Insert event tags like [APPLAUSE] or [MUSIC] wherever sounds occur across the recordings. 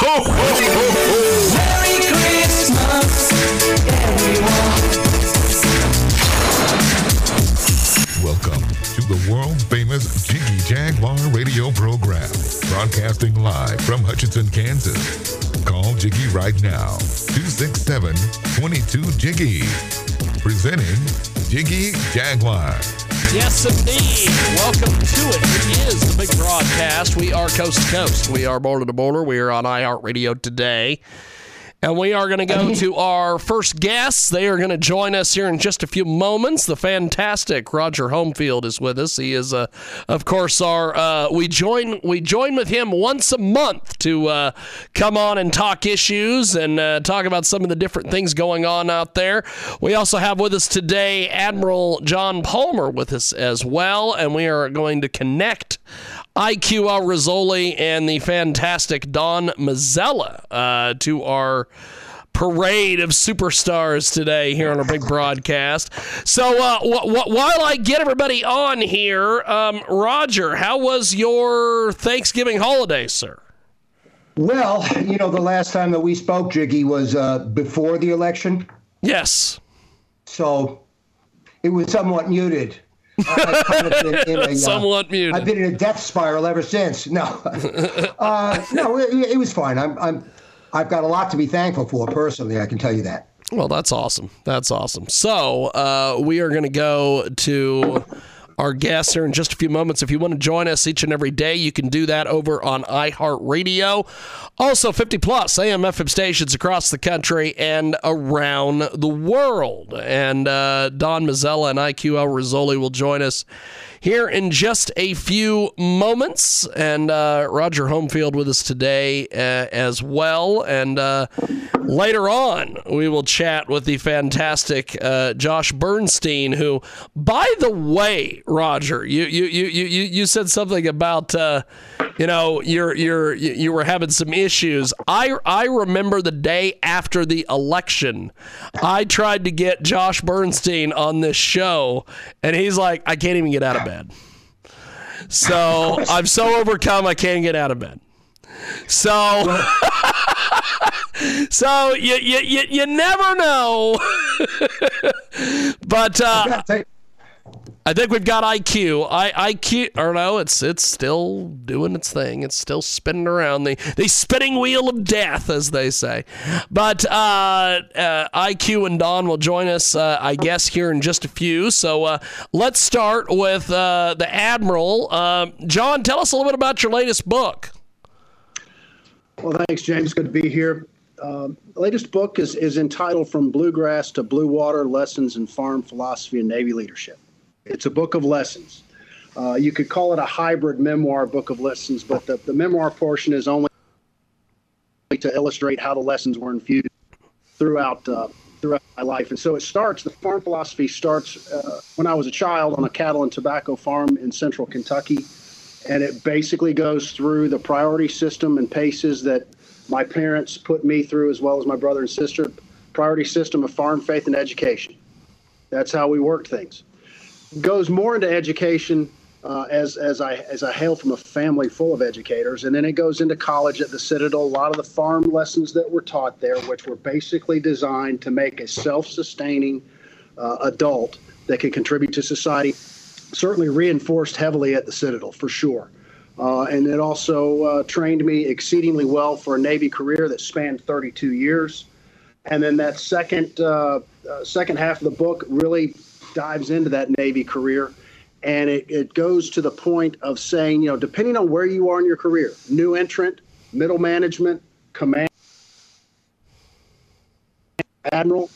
Merry Christmas, everyone. Welcome to the world famous Jiggy Jaguar radio program, broadcasting live from Hutchinson, Kansas. Call Jiggy right now, 267 22 Jiggy. Presenting Jiggy Jaguar. Yes, indeed. Welcome to it. It is the big broadcast. We are coast to coast. We are border to border. We are on iHeartRadio today. And we are going to go [LAUGHS] to our first guests. They are going to join us here in just a few moments. The fantastic Roger Homefield is with us. He is, uh, of course, our uh, we join we join with him once a month to uh, come on and talk issues and uh, talk about some of the different things going on out there. We also have with us today Admiral John Palmer with us as well, and we are going to connect IQ al Rassooli and the fantastic Don Mazzella uh, to our parade of superstars today here on our big broadcast. So uh, wh- wh- while I get everybody on here, um, Roger, how was your Thanksgiving holiday, sir? Well, you know, the last time that we spoke, Jiggy, was uh, before the election. Yes. So it was somewhat muted. I've kind of been in a, uh, Somewhat muted. I've been in a death spiral ever since. No, [LAUGHS] uh, no, it, it was fine. I'm, I'm, I've got a lot to be thankful for personally. I can tell you that. Well, that's awesome. That's awesome. So uh, we are going to go to our guests here in just a few moments. If you want to join us each and every day, you can do that over on iHeartRadio. Also, 50 plus AM FM stations across the country and around the world. And uh, Don Mazzella and IQ al Rassooli will join us here in just a few moments. And uh, Roger Homefield with us today uh, as well. And uh, later on, we will chat with the fantastic uh, Josh Bernstein, who, by the way, Roger, you you you you you said something about uh, you know you're you're you were having some issues. I I remember the day after the election, I tried to get Josh Bernstein on this show, and he's like, I can't even get out of bed. So I'm so overcome, I can't get out of bed. So, [LAUGHS] so you, you, you, you never know. [LAUGHS] but uh, I think we've got IQ. I IQ or no, it's it's still doing its thing. It's still spinning around the the spinning wheel of death, as they say. But uh, uh, IQ and Don will join us, uh, I guess, here in just a few. So uh, let's start with uh, the Admiral. Um, John, tell us a little bit about your latest book. Well, thanks, James. Good to be here. The latest book is, is entitled From Bluegrass to Blue Water Lessons in Farm Philosophy and Navy Leadership. It's a book of lessons. Uh, you could call it a hybrid memoir book of lessons, but the, the memoir portion is only to illustrate how the lessons were infused throughout uh, throughout my life. And so it starts. The farm philosophy starts uh, when I was a child on a cattle and tobacco farm in central Kentucky, and it basically goes through the priority system and paces that my parents put me through, as well as my brother and sister. Priority system of farm faith and education. That's how we worked things goes more into education uh, as as I as I hail from a family full of educators, and then it goes into college at the Citadel. A lot of the farm lessons that were taught there, which were basically designed to make a self-sustaining uh, adult that can contribute to society, certainly reinforced heavily at the Citadel for sure. Uh, and it also uh, trained me exceedingly well for a Navy career that spanned 32 years. And then that second uh, uh, second half of the book really dives into that Navy career. And it, it goes to the point of saying, you know, depending on where you are in your career, new entrant, middle management, command, admiral,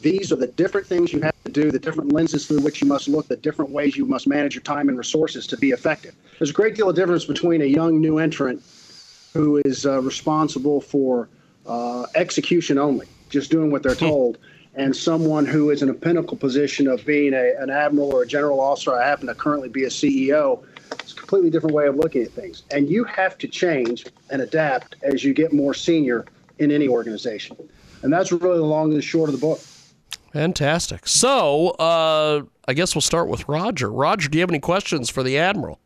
These are the different things you have to do, the different lenses through which you must look, the different ways you must manage your time and resources to be effective. There's a great deal of difference between a young new entrant who is uh, responsible for uh, execution only, just doing what they're told, and someone who is in a pinnacle position of being a, an admiral or a general officer. I happen to currently be a CEO. It's a completely different way of looking at things. And you have to change and adapt as you get more senior in any organization. And that's really the long and the short of the book. Fantastic. So, uh, I guess we'll start with Roger. Roger, do you have any questions for the Admiral?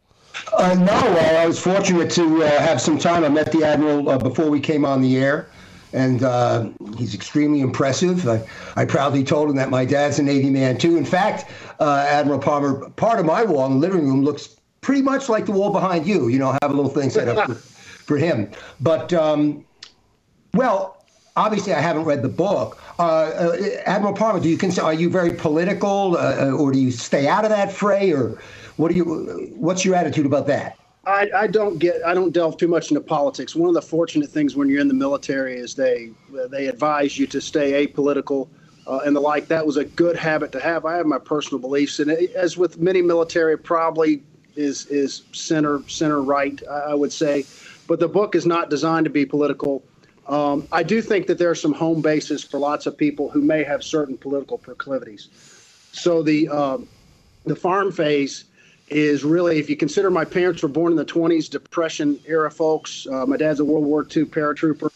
Uh, no, uh, I was fortunate to uh, have some time. I met the Admiral uh, before we came on the air, and uh, he's extremely impressive. I, I proudly told him that my dad's a Navy man, too. In fact, uh, Admiral Palmer, part of my wall in the living room looks pretty much like the wall behind you. You know, I have a little thing set up for, [LAUGHS] for him. But, um, well, obviously, I haven't read the book. Uh, uh, Admiral Palmer, do you consider, are you very political, uh, or do you stay out of that fray, or what do you? What's your attitude about that? I, I don't get I don't delve too much into politics. One of the fortunate things when you're in the military is they they advise you to stay apolitical uh, and the like. That was a good habit to have. I have my personal beliefs, and as with many military, probably is is center center right. I would say, but the book is not designed to be political. Um, I do think that there are some home bases for lots of people who may have certain political proclivities. So the um, the farm phase is really, if you consider my parents were born in the 20s, Depression era folks. Uh, my dad's a World War II paratrooper.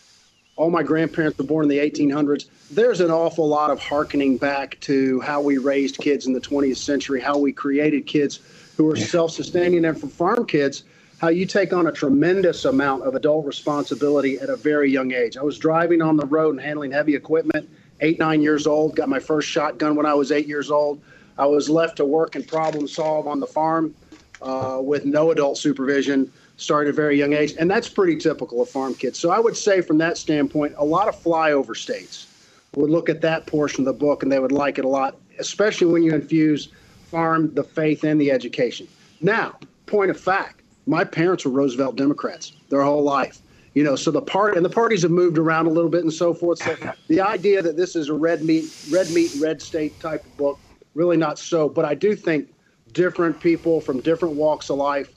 All my grandparents were born in the 1800s. There's an awful lot of harkening back to how we raised kids in the 20th century, how we created kids who are self sustaining, and for farm kids, how you take on a tremendous amount of adult responsibility at a very young age. I was driving on the road and handling heavy equipment, eight, nine years old, got my first shotgun when I was eight years old. I was left to work and problem solve on the farm uh, with no adult supervision, started at a very young age. And that's pretty typical of farm kids. So I would say, from that standpoint, a lot of flyover states would look at that portion of the book and they would like it a lot, especially when you infuse farm, the faith, and the education. Now, point of fact, my parents were Roosevelt Democrats their whole life. You know, so the part and the parties have moved around a little bit and so forth. So [LAUGHS] the idea that this is a red meat, red meat, red state type of book really not so. But I do think different people from different walks of life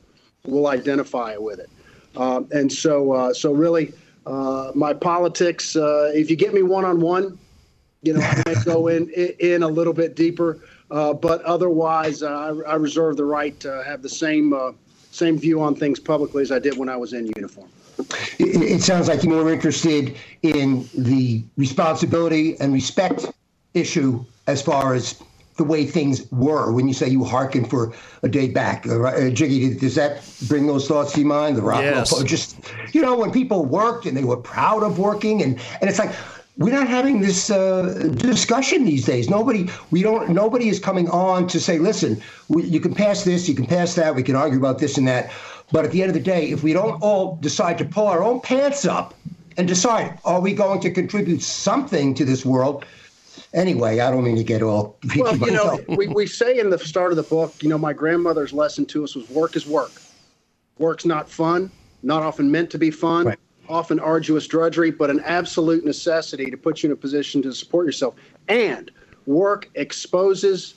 will identify with it. Um, and so, uh, so really, uh, my politics. Uh, if you get me one on one, you know, I might go [LAUGHS] in in a little bit deeper. Uh, but otherwise, uh, I, I, reserve the right to have the same uh, same view on things publicly as I did when I was in uniform. It, it sounds like you're more interested in the responsibility and respect issue as far as the way things were when you say you hearken for a day back. Uh, Jiggy, does that bring those thoughts to your mind? The rock, yes. just you know, when people worked and they were proud of working, and and it's like we're not having this uh, discussion these days. Nobody, we don't. Nobody is coming on to say, listen, we, you can pass this, you can pass that, we can argue about this and that. But at the end of the day, if we don't all decide to pull our own pants up and decide, are we going to contribute something to this world? Anyway, I don't mean to get all. [LAUGHS] Well, you know, we, we say in the start of the book, you know, my grandmother's lesson to us was work is work. Work's not fun, not often meant to be fun, right. often arduous drudgery, but an absolute necessity to put you in a position to support yourself. And work exposes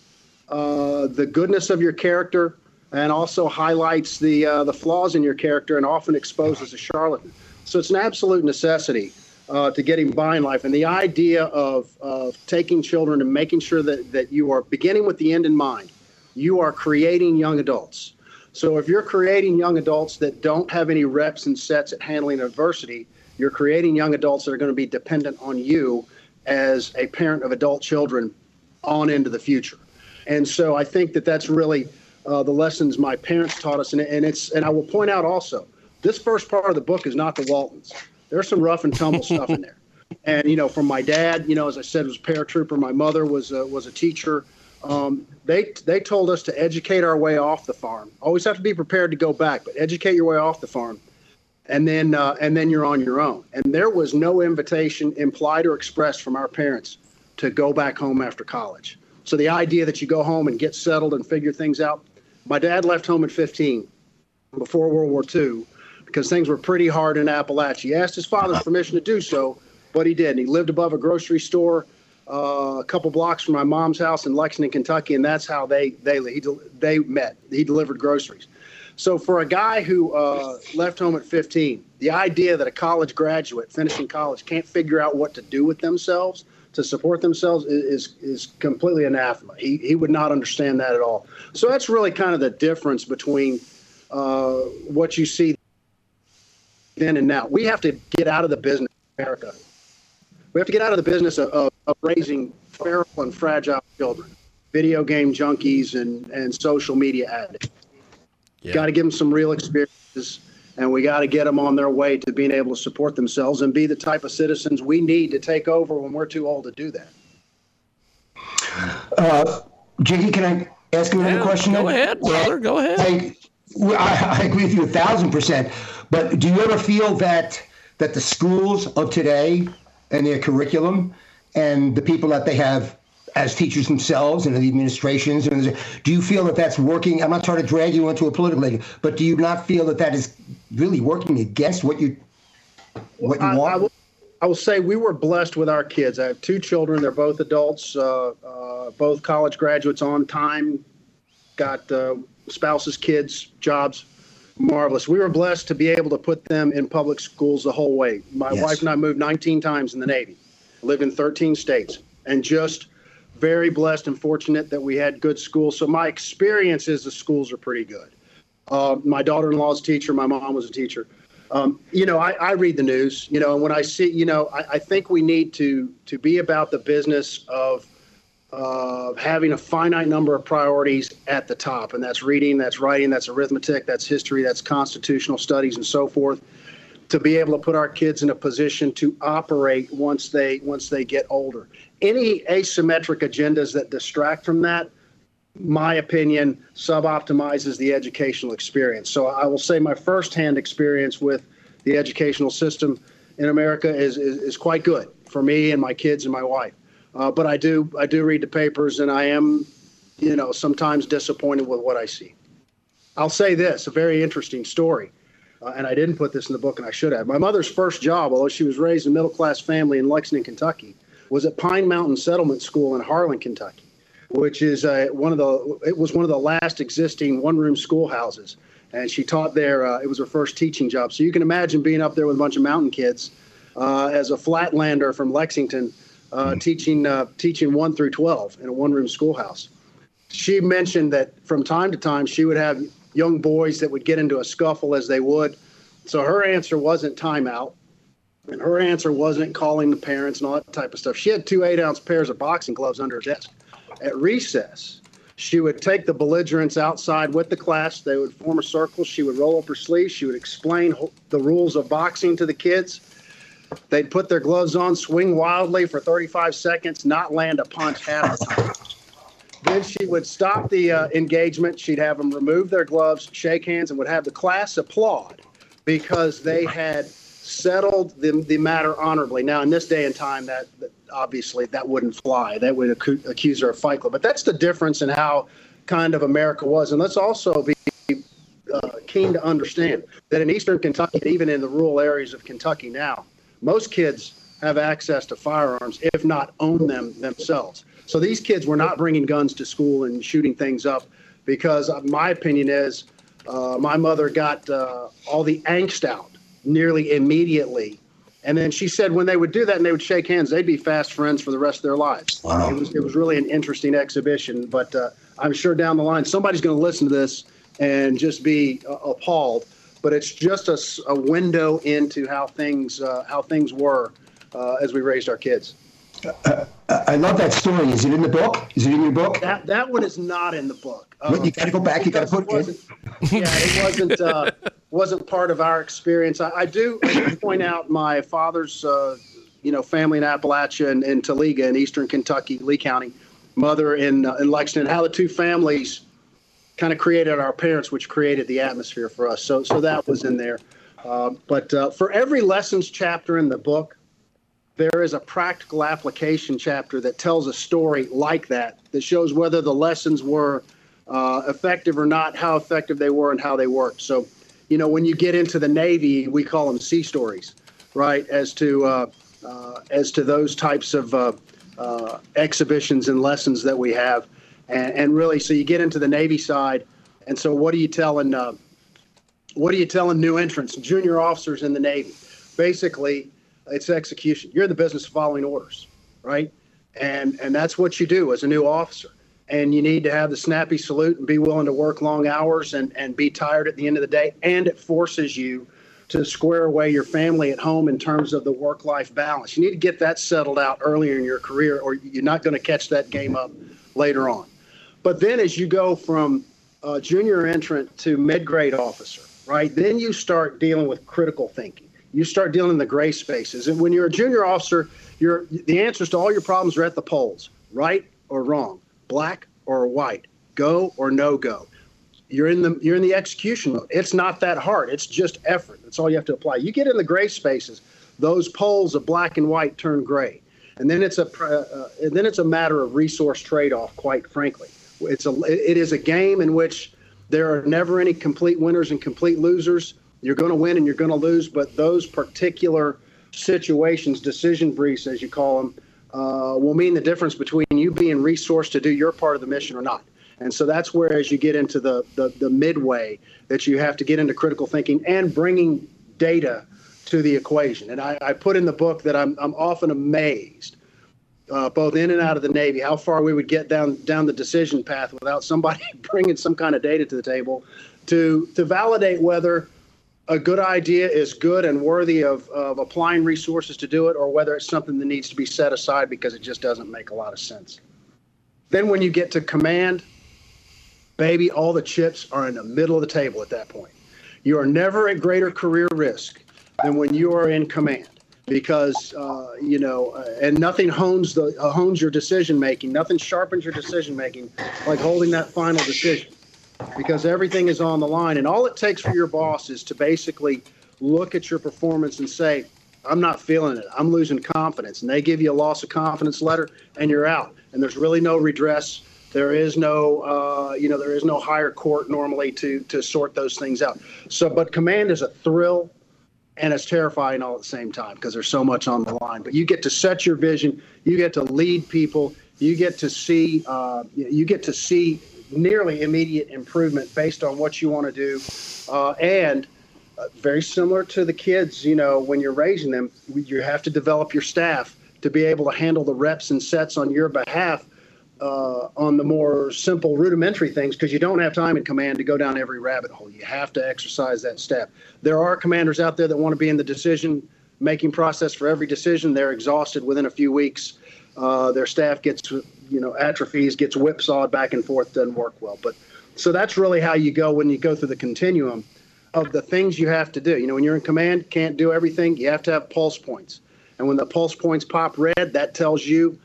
uh, the goodness of your character and also highlights the uh, the flaws in your character and often exposes a charlatan. So it's an absolute necessity uh, to getting by in life. And the idea of, of taking children and making sure that, that you are beginning with the end in mind, you are creating young adults. So if you're creating young adults that don't have any reps and sets at handling adversity, you're creating young adults that are going to be dependent on you as a parent of adult children on into the future. And so I think that that's really uh, the lessons my parents taught us. And, and it's and I will point out also, this first part of the book is not the Waltons there's some rough and tumble stuff in there. [LAUGHS] And you know, from my dad, you know, as I said, was a paratrooper. My mother was a, was a teacher. Um, they they told us to educate our way off the farm. Always have to be prepared to go back, but educate your way off the farm, and then uh, and then you're on your own. And there was no invitation, implied or expressed, from our parents to go back home after college. So the idea that you go home and get settled and figure things out. My dad left home at 15 before World War II because things were pretty hard in Appalachia. He asked his father's permission to do so, but he did. And he lived above a grocery store. uh, a couple blocks from my mom's house in Lexington, Kentucky, and that's how they they he, they met. He delivered groceries. So for a guy who uh, left home at 15, the idea that a college graduate finishing college can't figure out what to do with themselves to support themselves is is, is completely anathema. He he would not understand that at all. So that's really kind of the difference between uh, what you see then and now. We have to get out of the business, of America. We have to get out of the business of, of, of raising feral and fragile children, video game junkies and and social media addicts. Yeah. Got to give them some real experiences, and we got to get them on their way to being able to support themselves and be the type of citizens we need to take over when we're too old to do that. Uh, Jiggy, can I ask you another Yeah, question? go then? ahead, brother. Go ahead. I, I, I agree with you a thousand percent. But do you ever feel that that the schools of today and their curriculum and the people that they have as teachers themselves and the administrations, and do you feel that that's working? I'm not trying to drag you into a political, issue, but do you not feel that that is really working against what you what you I, want? I will, I will say we were blessed with our kids. I have two children. They're both adults, uh, uh, both college graduates on time, got uh, spouses, kids, jobs. Marvelous. We were blessed to be able to put them in public schools the whole way. My Yes. wife and I moved 19 times in the Navy, lived in 13 states, and just very blessed and fortunate that we had good schools. So my experience is the schools are pretty good. Uh, my daughter-in-law's a teacher. My mom was a teacher. Um, you know, I, I read the news. You know, and when I see, you know, I, I think we need to to be about the business of uh, having a finite number of priorities at the top, and that's reading, that's writing, that's arithmetic, that's history, that's constitutional studies, and so forth. To be able to put our kids in a position to operate once they once they get older. Any asymmetric agendas that distract from that my opinion, sub-optimizes the educational experience. So I will say my firsthand experience with the educational system in America is, is, is quite good for me and my kids and my wife. Uh, but I do I do read the papers and I am, you know, sometimes disappointed with what I see. I'll say this: a very interesting story, uh, and I didn't put this in the book, and I should have. My mother's first job, although she was raised in a middle-class family in Lexington, Kentucky, was at Pine Mountain Settlement School in Harlan, Kentucky which is uh, one of the it was one of the last existing one room schoolhouses and she taught there uh, it was her first teaching job so you can imagine being up there with a bunch of mountain kids uh, as a flatlander from lexington uh, teaching uh, teaching 1 through 12 in a one room schoolhouse she mentioned that from time to time she would have young boys that would get into a scuffle as they would so her answer wasn't timeout and her answer wasn't calling the parents and all that type of stuff she had two eight ounce pairs of boxing gloves under her desk at recess, she would take the belligerents outside with the class. They would form a circle. She would roll up her sleeves. She would explain the rules of boxing to the kids. They'd put their gloves on, swing wildly for 35 seconds, not land a punch half the time. Then she would stop the uh, engagement. She'd have them remove their gloves, shake hands, and would have the class applaud because they had settled the, the matter honorably. Now, in this day and time, that, that obviously that wouldn't fly. That would accu- accuse her of fight club. But that's the difference in how kind of America was. And let's also be uh, keen to understand that in eastern Kentucky, even in the rural areas of Kentucky now, most kids have access to firearms, if not own them themselves. So these kids were not bringing guns to school and shooting things up because my opinion is uh, my mother got uh, all the angst out nearly immediately. And then she said when they would do that and they would shake hands, they'd be fast friends for the rest of their lives. Wow. It was it was really an interesting exhibition. But uh, I'm sure down the line somebody's going to listen to this and just be uh, appalled. But it's just a window into how things uh, how things were uh, as we raised our kids. I love that story. Is it in the book? Is it in your book? That that one is not in the book. Well, you gotta go back, you gotta put it in. Yeah, it wasn't uh, wasn't part of our experience. I, I do point out my father's uh, you know family in Appalachia and in Tallega in eastern Kentucky, Lee County, mother in uh, in Lexington. How the two families kind of created our parents, which created the atmosphere for us. So so that was in there. Uh, but uh, for every lessons chapter in the book, there is a practical application chapter that tells a story like that that shows whether the lessons were uh, effective or not, how effective they were, and how they worked. So, you know, when you get into the Navy, we call them sea stories, right? As to uh, uh, as to those types of uh, uh, exhibitions and lessons that we have, and, and really, so you get into the Navy side, and so what are you telling? Uh, what are you telling new entrants, junior officers in the Navy? Basically, it's execution. You're in the business of following orders, right? And and that's what you do as a new officer. And you need to have the snappy salute and be willing to work long hours and, and be tired at the end of the day. And it forces you to square away your family at home in terms of the work life balance. You need to get that settled out earlier in your career, or you're not going to catch that game up later on. But then as you go from uh, junior entrant to mid grade officer, right, then you start dealing with critical thinking. You start dealing in the gray spaces. And when you're a junior officer, you're, the answers to all your problems are at the poles right or wrong, black or white, go or no go you're in the you're in the execution mode. It's not that hard. It's just effort. That's all you have to apply. You get in the gray spaces, those poles of black and white turn gray, and then it's a uh, and then it's a matter of resource trade-off. Quite frankly, it's a it is a game in which there are never any complete winners and complete losers. You're going to win and you're going to lose, but those particular situations, decision briefs as you call them, uh, will mean the difference between you being resourced to do your part of the mission or not. And so that's where, as you get into the, the, the midway, that you have to get into critical thinking and bringing data to the equation. And I, I put in the book that I'm, I'm often amazed, uh, both in and out of the Navy, how far we would get down down the decision path without somebody [LAUGHS] bringing some kind of data to the table to to validate whether a good idea is good and worthy of, of applying resources to do it, or whether it's something that needs to be set aside because it just doesn't make a lot of sense. Then, when you get to command, baby, all the chips are in the middle of the table at that point. You are never at greater career risk than when you are in command because uh, you know, uh, and nothing hones the uh, hones your decision making. Nothing sharpens your decision making like holding that final decision because everything is on the line. And all it takes for your boss is to basically look at your performance and say, "I'm not feeling it. I'm losing confidence." And they give you a loss of confidence letter, and you're out. And there's really no redress there is no, uh, you know, there is no higher court normally to to sort those things out. So, but command is a thrill, and it's terrifying all at the same time because there's so much on the line. But you get to set your vision, you get to lead people, you get to see, uh, you get to see nearly immediate improvement based on what you want to do, uh, and uh, very similar to the kids. You know, when you're raising them, you have to develop your staff to be able to handle the reps and sets on your behalf uh, on the more simple rudimentary things because you don't have time in command to go down every rabbit hole. You have to exercise that step. There are commanders out there that want to be in the decision making process for every decision. They're exhausted within a few weeks. Uh, their staff gets, you know, atrophies, gets whipsawed back and forth, doesn't work well. But so that's really how you go when you go through the continuum of the things you have to do. You know, when you're in command, can't do everything. You have to have pulse points. And when the pulse points pop red, that tells you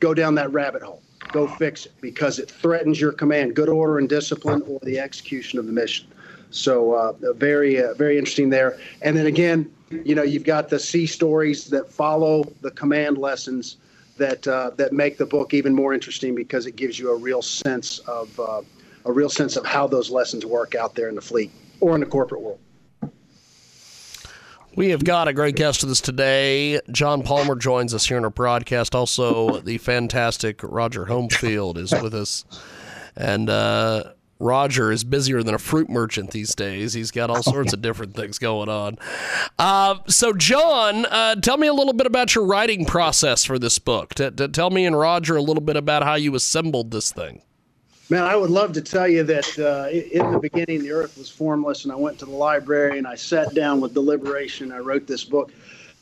go down that rabbit hole go fix it because it threatens your command, good order and discipline, or the execution of the mission. So uh, very, uh, very interesting there. And then again, you know, you've got the sea stories that follow the command lessons that uh, that make the book even more interesting because it gives you a real sense of uh, a real sense of how those lessons work out there in the fleet or in the corporate world. We have got a great guest with us today. John Palmer joins us here in our broadcast. Also, the fantastic Roger Homefield is with us. And uh, Roger is busier than a fruit merchant these days. He's got all sorts of different things going on. Uh, so, John, uh, tell me a little bit about your writing process for this book. T- t- tell me and Roger a little bit about how you assembled this thing. Man, I would love to tell you that uh, in the beginning the earth was formless, and I went to the library and I sat down with deliberation. I wrote this book.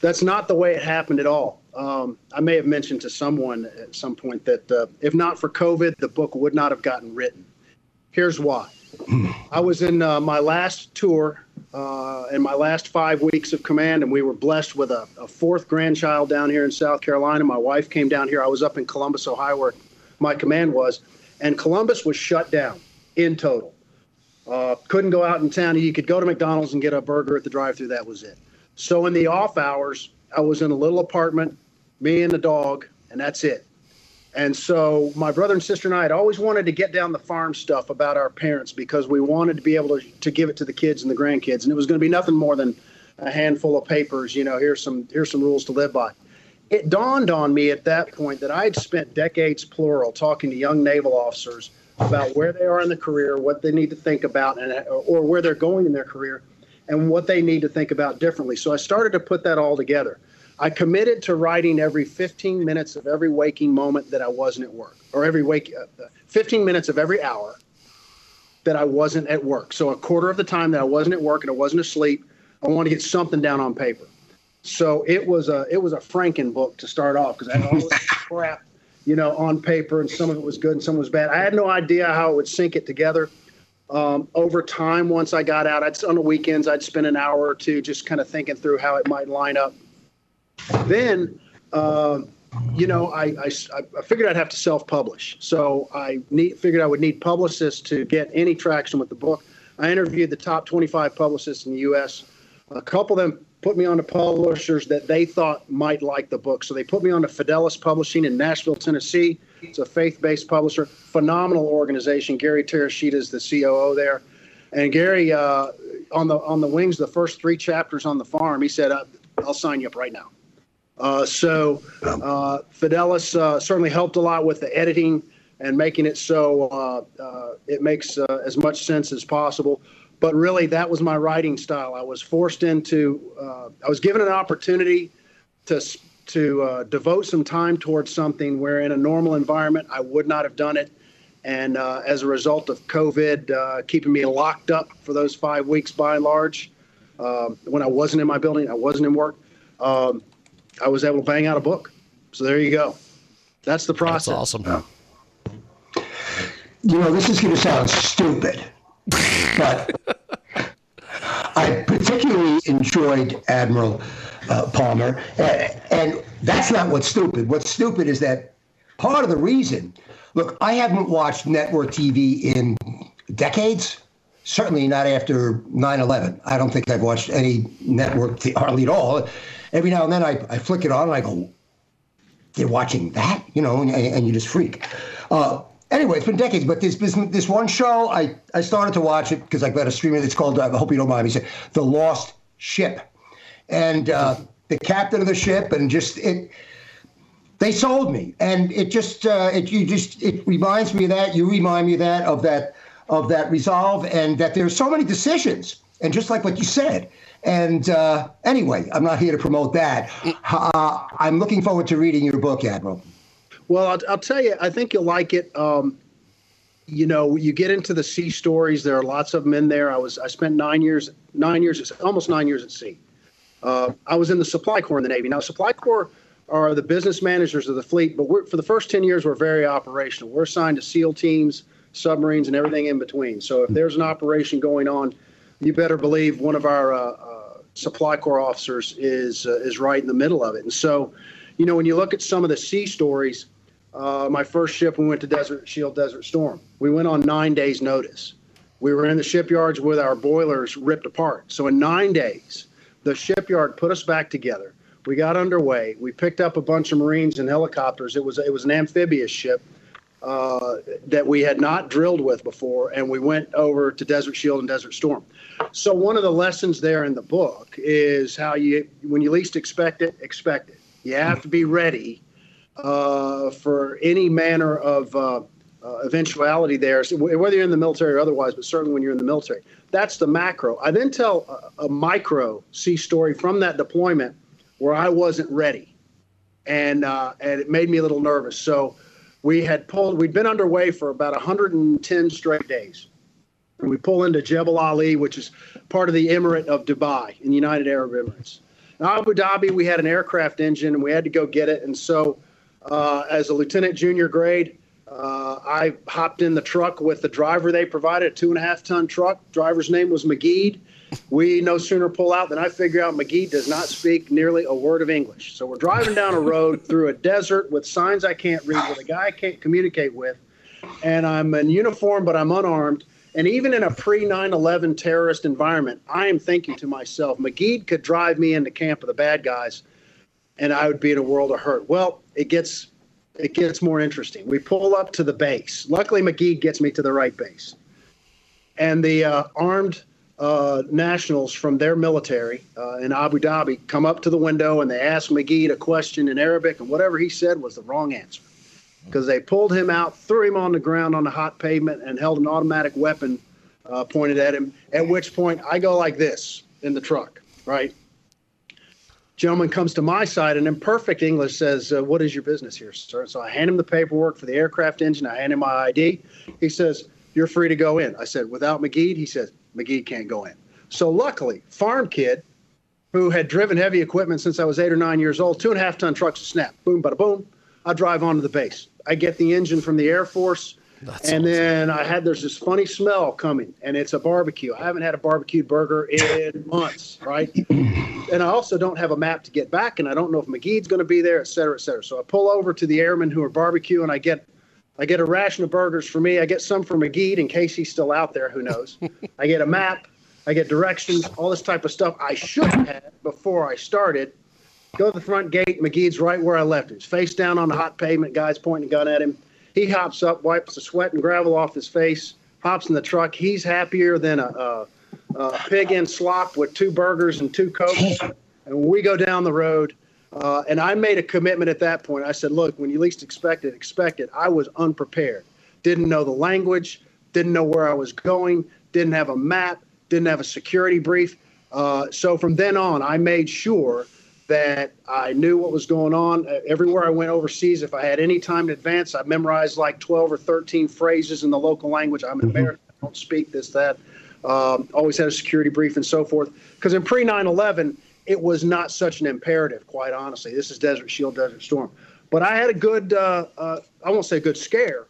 That's not the way it happened at all. Um, I may have mentioned to someone at some point that uh, if not for COVID, the book would not have gotten written. Here's why. I was in uh, my last tour uh, in my last five weeks of command, and we were blessed with a, a fourth grandchild down here in South Carolina. My wife came down here. I was up in Columbus, Ohio, where my command was and Columbus was shut down in total. Uh, couldn't go out in town. You could go to McDonald's and get a burger at the drive-through. That was it. So in the off hours, I was in a little apartment, me and the dog, and that's it. And so my brother and sister and I had always wanted to get down the farm stuff about our parents because we wanted to be able to, to give it to the kids and the grandkids. And it was going to be nothing more than a handful of papers. You know, here's some here's some rules to live by. It dawned on me at that point that I'd spent decades plural talking to young naval officers about where they are in the career, what they need to think about, and or where they're going in their career, and what they need to think about differently. So I started to put that all together. I committed to writing every 15 minutes of every waking moment that I wasn't at work, or every wake, uh, 15 minutes of every hour that I wasn't at work. So a quarter of the time that I wasn't at work and I wasn't asleep, I wanted to get something down on paper. So it was a it was a Franken book to start off because I had all this [LAUGHS] crap, you know, on paper, and some of it was good and some was bad. I had no idea how it would sync it together. Um, over time, once I got out, I'd on the weekends I'd spend an hour or two just kind of thinking through how it might line up. Then, uh, you know, I, I, I figured I'd have to self-publish, so I need, figured I would need publicists to get any traction with the book. I interviewed the top 25 publicists in the U.S. A couple of them put me on to publishers that they thought might like the book. So they put me on to Fidelis Publishing in Nashville, Tennessee. It's a faith-based publisher, phenomenal organization. Gary Terashita is the COO there, and Gary uh, on the on the wings the first three chapters on the farm. He said, uh, "I'll sign you up right now." Uh, so uh, Fidelis uh, certainly helped a lot with the editing and making it so uh, uh, it makes uh, as much sense as possible but really that was my writing style. I was forced into, uh, I was given an opportunity to to uh, devote some time towards something where in a normal environment I would not have done it. And uh, as a result of COVID uh, keeping me locked up for those five weeks by and large, um, when I wasn't in my building, I wasn't in work, um, I was able to bang out a book. So there you go. That's the process. That's awesome. You know, this is going to sound stupid, but I particularly enjoyed Admiral uh, Palmer, and, and that's not what's stupid. What's stupid is that part of the reason. Look, I haven't watched network TV in decades. Certainly not after 9/11. I don't think I've watched any network t- hardly at all. Every now and then I, I flick it on and I go, "They're watching that," you know, and, and you just freak. Uh, anyway, it's been decades, but this this, this one show I, I started to watch it because I got a streamer that's called uh, I hope you don't mind me saying The Lost Ship, and uh, the captain of the ship and just it. They sold me, and it just uh, it you just it reminds me of that. You remind me of that of that of that resolve, and that there's so many decisions, and just like what you said. And uh, anyway, I'm not here to promote that. Uh, I'm looking forward to reading your book, Admiral. Well, I'll, I'll tell you, I think you'll like it. Um, you know, you get into the sea stories. There are lots of them in there. I was I spent nine years, nine years, almost nine years at sea. Uh, I was in the Supply Corps in the Navy. Now, Supply Corps are the business managers of the fleet, but for the first ten years, we're very operational. We're assigned to SEAL teams, submarines, and everything in between. So if there's an operation going on, you better believe one of our uh, uh, Supply Corps officers is uh, is right in the middle of it. And so, you know, when you look at some of the sea stories uh, my first ship, we went to Desert Shield, Desert Storm. We went on nine days' notice. We were in the shipyards with our boilers ripped apart. So in nine days, the shipyard put us back together. We got underway. We picked up a bunch of Marines and helicopters. It was it was an amphibious ship uh, that we had not drilled with before, and we went over to Desert Shield and Desert Storm. So one of the lessons there in the book is how you, when you least expect it, expect it. You have to be ready uh, for any manner of uh, uh, eventuality there, so whether you're in the military or otherwise, but certainly when you're in the military. That's the macro. I then tell a, a micro sea story from that deployment where I wasn't ready, and uh, and it made me a little nervous. So we had pulled. We'd been underway for about 110 straight days. And we pull into Jebel Ali, which is part of the Emirate of Dubai in the United Arab Emirates. In Abu Dhabi, we had an aircraft engine, and we had to go get it. And so uh, as a lieutenant junior grade. Uh, I hopped in the truck with the driver they provided, a two and a half ton truck. Driver's name was McGee. We no sooner pull out than I figure out McGee does not speak nearly a word of English. So we're driving down a road [LAUGHS] through a desert with signs I can't read, with a guy I can't communicate with, and I'm in uniform but I'm unarmed. And even in a pre 9 11 terrorist environment, I am thinking to myself, McGee could drive me into camp of the bad guys and I would be in a world of hurt. Well, it gets it gets more interesting. We pull up to the base. Luckily, McGee gets me to the right base, and the uh, armed uh, nationals from their military uh, in Abu Dhabi come up to the window and they ask McGee a question in Arabic, and whatever he said was the wrong answer because they pulled him out, threw him on the ground on the hot pavement, and held an automatic weapon uh, pointed at him. At which point, I go like this in the truck, right? Gentleman comes to my side and in perfect English says, uh, What is your business here, sir? So I hand him the paperwork for the aircraft engine. I hand him my ID. He says, You're free to go in. I said, Without McGee? He says, McGee can't go in. So luckily, farm kid who had driven heavy equipment since I was eight or nine years old, two and a half ton trucks a snap, boom, bada boom. I drive onto the base. I get the engine from the Air Force. That's and awesome. then I had there's this funny smell coming, and it's a barbecue. I haven't had a barbecued burger in [LAUGHS] months, right? and I also don't have a map to get back, and I don't know if McGee's going to be there, et cetera, et cetera. So I pull over to the airmen who are barbecue, and I get I get a ration of burgers for me. I get some for McGee in case he's still out there. Who knows? [LAUGHS] I get a map. I get directions, all this type of stuff I should have had before I started. Go to the front gate. McGee's right where I left him. He's face down on the hot pavement. Guy's pointing a gun at him. He hops up, wipes the sweat and gravel off his face, hops in the truck. He's happier than a, a, a pig in slop with two burgers and two cokes. [LAUGHS] And we go down the road. Uh, and I made a commitment at that point. I said, look, when you least expect it, expect it. I was unprepared. Didn't know the language, didn't know where I was going, didn't have a map, didn't have a security brief. Uh, so from then on, I made sure that I knew what was going on. Uh, Everywhere I went overseas, if I had any time in advance, I memorized like 12 or 13 phrases in the local language. I'm an American, I don't speak this, that. Um, always had a security brief and so forth. Because in pre 9 11, it was not such an imperative, quite honestly. This is Desert Shield, Desert Storm. But I had a good, uh, uh, I won't say a good scare,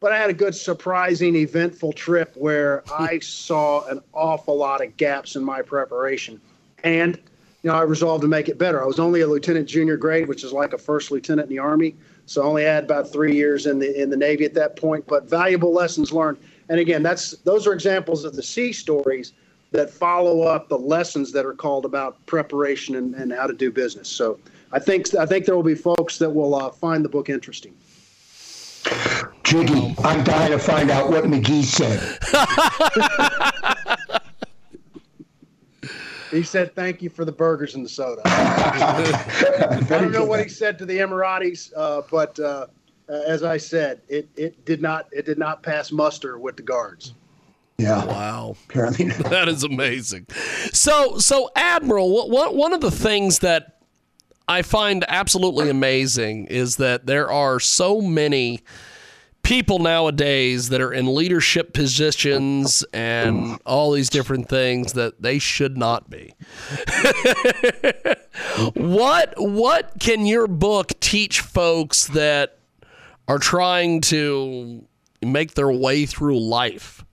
but I had a good, surprising, eventful trip where I saw an awful lot of gaps in my preparation. And, you know, I resolved to make it better. I was only a lieutenant junior grade, which is like a first lieutenant in the Army. So I only had about three years in the in the Navy at that point, but valuable lessons learned. And again, that's those are examples of the sea stories that follow up the lessons that are called about preparation and, and how to do business. So I think I think there will be folks that will uh, find the book interesting. Jiggy, I'm dying to find out what McGee said. [LAUGHS] He said, "Thank you for the burgers and the soda." I don't know what he said to the Emiratis, uh, but uh, as I said, it, it did not it did not pass muster with the guards. Yeah, Wow. apparently. not. [LAUGHS] That is amazing. So, so Admiral, what, what one of the things that I find absolutely amazing is that there are so many people nowadays that are in leadership positions and all these different things that they should not be. [LAUGHS] what what can your book teach folks that are trying to make their way through life?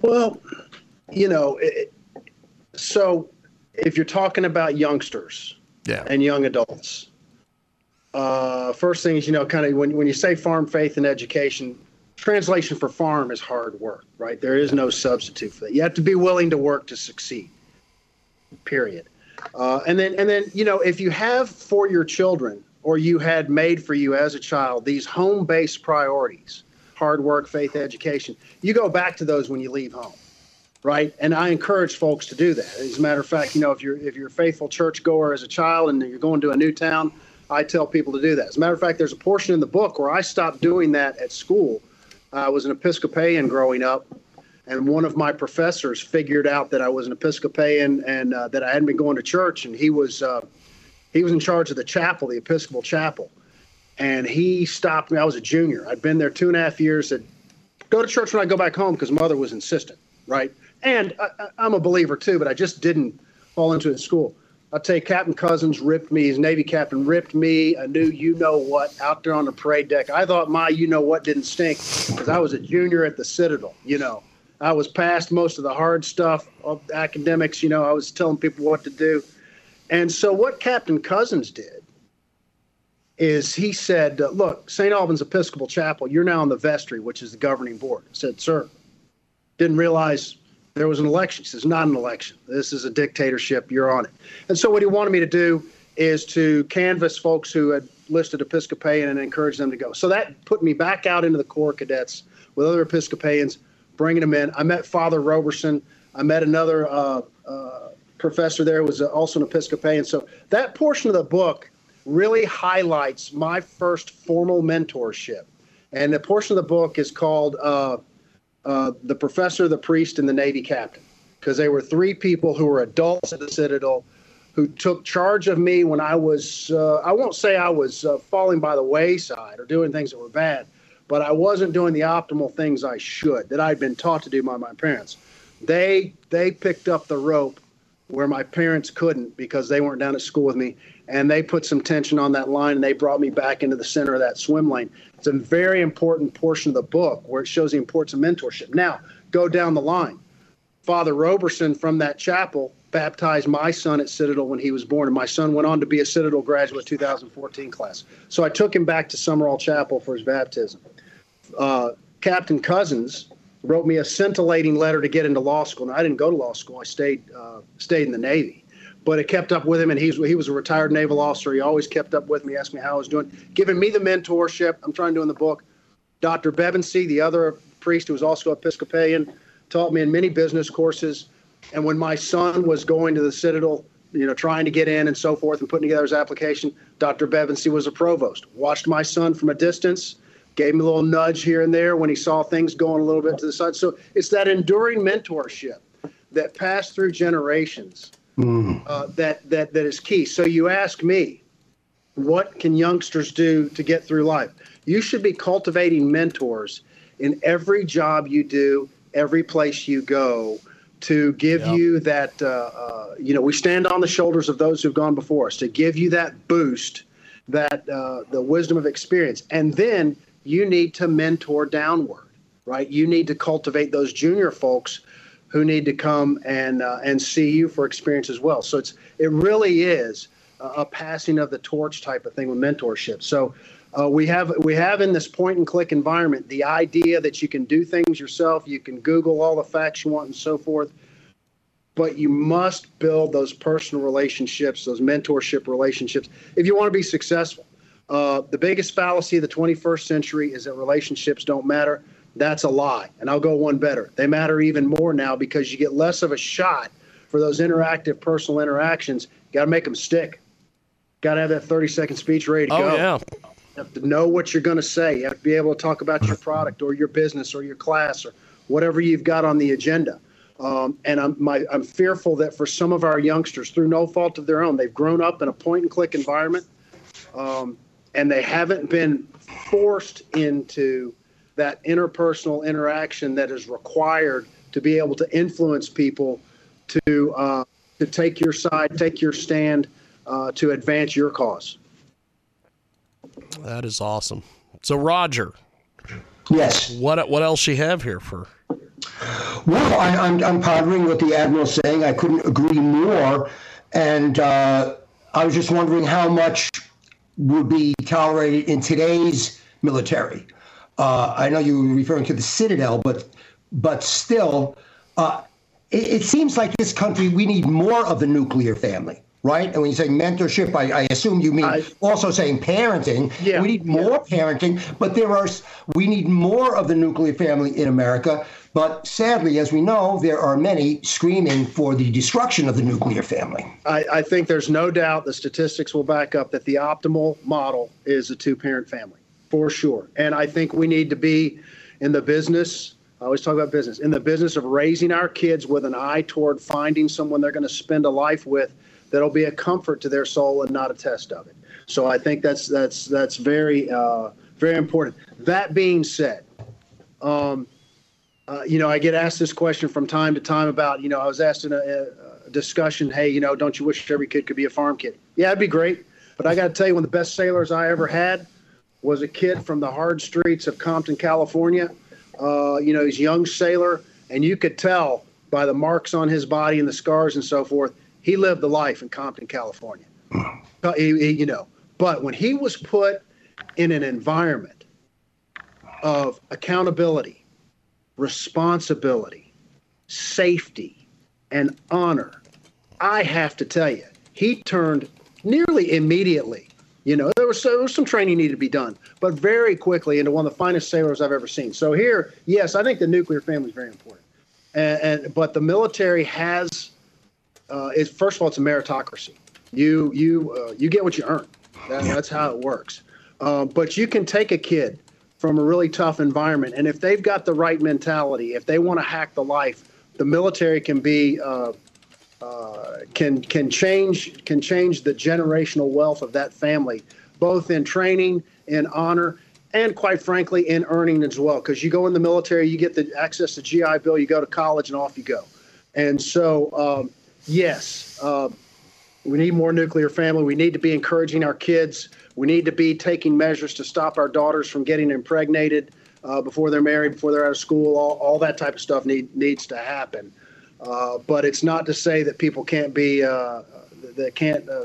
Well, you know, it, so if you're talking about youngsters Yeah. and young adults, uh, first thing is, you know, kind of when, when you say farm faith and education, translation for farm is hard work, right? There is no substitute for that. You have to be willing to work to succeed. Period. Uh, and then, and then, you know, if you have for your children or you had made for you as a child these home-based priorities, hard work, faith, education, you go back to those when you leave home right? And I encourage folks to do that. As a matter of fact, you know, if you're if you're a faithful churchgoer as a child and you're going to a new town, I tell people to do that. As a matter of fact, there's a portion in the book where I stopped doing that at school. I was an Episcopalian growing up, and one of my professors figured out that I was an Episcopalian and uh, that I hadn't been going to church, and he was uh, he was in charge of the chapel, the Episcopal chapel, and he stopped me. I was a junior. I'd been there two and a half years. Said, go to church when I go back home because mother was insistent, right? And I, I'm a believer too, but I just didn't fall into it in school. I'll tell you, Captain Cousins ripped me, his Navy captain ripped me a new you know what out there on the parade deck. I thought my you know what didn't stink because I was a junior at the Citadel, you know. I was past most of the hard stuff of academics, you know, I was telling people what to do. And so what Captain Cousins did is he said, uh, look, St. Albans Episcopal Chapel, you're now on the vestry, which is the governing board. I said, sir, didn't realize there was an election. He says, not an election. This is a dictatorship. You're on it. And so what he wanted me to do is to canvass folks who had listed Episcopalian and encourage them to go. So that put me back out into the Corps cadets with other Episcopalians bringing them in. I met Father Roberson. I met another uh, uh, professor there who was also an Episcopalian. So that portion of the book really highlights my first formal mentorship. And the portion of the book is called uh, uh, The Professor, the Priest, and the Navy Captain, because they were three people who were adults at the Citadel who took charge of me when I was, uh, I won't say I was uh, falling by the wayside or doing things that were bad, but I wasn't doing the optimal things I should that I'd been taught to do by my parents. They they picked up the rope where my parents couldn't because they weren't down at school with me, and they put some tension on that line and they brought me back into the center of that swim lane. It's a very important portion of the book where it shows the importance of mentorship. Now go down the line. Father Roberson from that chapel baptized my son at Citadel when he was born, and my son went on to be a Citadel graduate 2014 class. So I took him back to Summerall Chapel for his baptism. Uh, Captain Cousins wrote me a scintillating letter to get into law school. and I didn't go to law school; I stayed uh, stayed in the Navy. But it kept up with him, and he's he was a retired naval officer. He always kept up with me, asked me how I was doing, giving me the mentorship. I'm trying to do in the book. Dr. Bevensey, the other priest who was also Episcopalian, taught me in many business courses. And when my son was going to the Citadel, you know, trying to get in and so forth and putting together his application, Dr. Bevensey was a provost. Watched my son from a distance, gave him a little nudge here and there when he saw things going a little bit to the side. So it's that enduring mentorship that passed through generations uh, that, that, that is key. So you ask me, what can youngsters do to get through life? You should be cultivating mentors in every job you do, every place you go, to give you that. Uh, uh, you know, we stand on the shoulders of those who've gone before us to give you that boost, that uh, the wisdom of experience, and then you need to mentor downward, right? You need to cultivate those junior folks who need to come and uh, and see you for experience as well. So it's it really is a, a passing of the torch type of thing with mentorship. So uh, we have we have in this point and click environment the idea that you can do things yourself, you can Google all the facts you want and so forth, but you must build those personal relationships, those mentorship relationships, if you want to be successful. Uh, the biggest fallacy of the 21st century is that relationships don't matter. That's a lie. And I'll go one better. They matter even more now because you get less of a shot for those interactive personal interactions. Got to make them stick. Got to have that 30 second speech ready to Oh go. yeah. You have to know what you're going to say. You have to be able to talk about your product or your business or your class or whatever you've got on the agenda. Um, and I'm my, I'm fearful that for some of our youngsters, through no fault of their own, they've grown up in a point and click environment, um, and they haven't been forced into that interpersonal interaction that is required to be able to influence people to uh, to take your side, take your stand, uh, to advance your cause. That is awesome. So Roger, Yes. what what else you have here for? Well, I, I'm, I'm pondering what the admiral's saying. I couldn't agree more. And uh, I was just wondering how much would be tolerated in today's military. Uh, I know you were referring to the Citadel, but but still, uh, it, it seems like this country we need more of the nuclear family, right? And when you say mentorship, I, I assume you mean I- also saying parenting. Yeah, we need more parenting, but there are we need more of the nuclear family in America. But sadly, as we know, there are many screaming for the destruction of the nuclear family. I, I think there's no doubt the statistics will back up that the optimal model is a two parent family for sure. And I think we need to be in the business. I always talk about business in the business of raising our kids with an eye toward finding someone they're going to spend a life with that'll be a comfort to their soul and not a test of it. So I think that's that's that's very uh, very important. That being said, um, uh, you know, I get asked this question from time to time about, you know, I was asked in a, a discussion, hey, you know, don't you wish every kid could be a farm kid? Yeah, it'd be great. But I got to tell you, one of the best sailors I ever had was a kid from the hard streets of Compton, California. Uh, you know, he's a young sailor, and you could tell by the marks on his body and the scars and so forth, he lived the life in Compton, California. Uh, he- he- you know, but when he was put in an environment of accountability, responsibility, safety, and honor, I have to tell you, he turned nearly immediately. You know, there was there was some training needed to be done, but very quickly into one of the finest sailors I've ever seen. So here, yes, I think the nuclear family is very important, and, and but the military has uh, is first of all it's a meritocracy. You you uh, you get what you earn. That, that's how it works. Uh, but you can take a kid from a really tough environment, and if they've got the right mentality, if they want to hack the life, the military can be uh, can can change can change the generational wealth of that family, both in training, in honor, and quite frankly in earning as well. Because you go in the military, you get the access to GI Bill, you go to college, and off you go. And so, um, yes, uh, we need more nuclear family. We need to be encouraging our kids. We need to be taking measures to stop our daughters from getting impregnated uh, before they're married, before they're out of school. All, all that type of stuff need, needs to happen. Uh, but it's not to say that people can't be uh, that can't uh,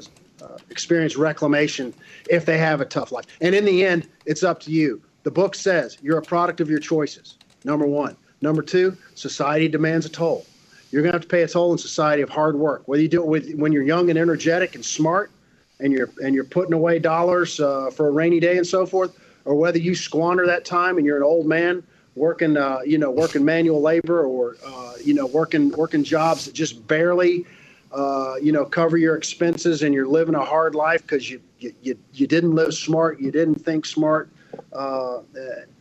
experience reclamation if they have a tough life. And in the end, it's up to you. The book says you're a product of your choices. Number one. Number two, society demands a toll. You're going to have to pay a toll in society of hard work. Whether you do it with, when you're young and energetic and smart, and you're and you're putting away dollars uh, for a rainy day and so forth, or whether you squander that time and you're an old man working, uh, you know, working manual labor or uh, you know working working jobs that just barely, uh, you know, cover your expenses and you're living a hard life because you, you you you didn't live smart, you didn't think smart uh,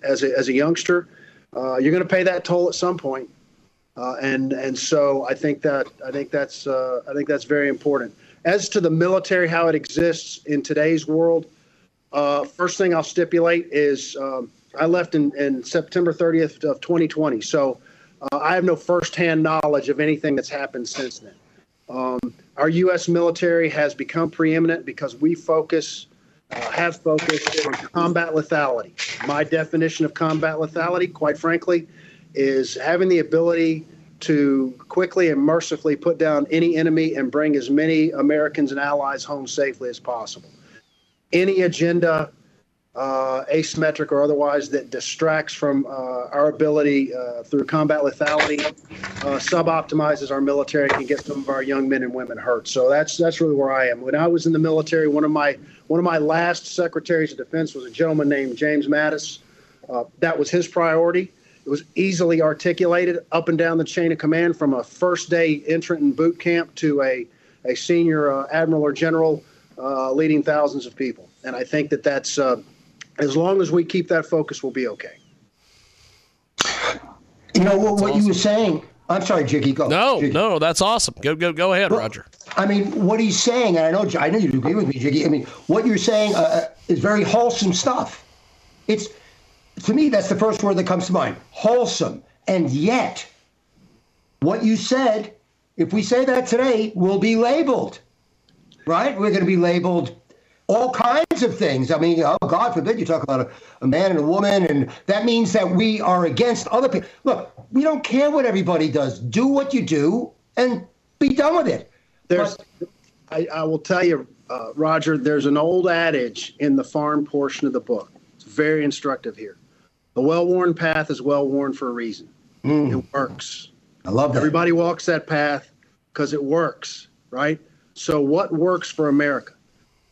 as a as a youngster. Uh, you're going to pay that toll at some point. Uh, and and so I think that I think that's I think that's very important. As to the military, how it exists in today's world, first thing I'll stipulate is um, I left in, in, September 30th of 2020, so uh, I have no firsthand knowledge of anything that's happened since then. Um, our U.S. military has become preeminent because we focus, uh, have focused on combat lethality. My definition of combat lethality, quite frankly, is having the ability to quickly and mercifully put down any enemy and bring as many Americans and allies home safely as possible. Any agenda, uh, asymmetric or otherwise, that distracts from uh, our ability uh, through combat lethality, uh, suboptimizes our military, can get some of our young men and women hurt. So that's that's really where I am. When I was in the military, one of my one of my last secretaries of defense was a gentleman named James Mattis. Uh, that was his priority it was easily articulated up and down the chain of command from a first day entrant in boot camp to a, a senior uh, admiral or general leading thousands of people. And I think that that's, as long as we keep that focus, we'll be okay. You know, what, what awesome. you were saying, I'm sorry, Jiggy, go. No, Jiggy. no, that's awesome. Go, go, go ahead, well, Roger. I mean, what he's saying, and I know, I know you agree with me, Jiggy. I mean, what you're saying uh, uh, is very wholesome stuff. It's to me, that's the first word that comes to mind wholesome. And yet, what you said, if we say that today, we'll be labeled, right? We're going to be labeled all kinds of things. I mean, oh, God forbid you talk about a, a, man and a woman, and that means that we are against other people. Look, we don't care what everybody does. Do what you do and be done with it. There's, but, I, I, will tell you, uh, Roger, there's an old adage in the farm portion of the book. It's very instructive here. The well worn path is well worn for a reason. Mm. It works. I love that. Everybody walks that path because it works, right? So, what works for America,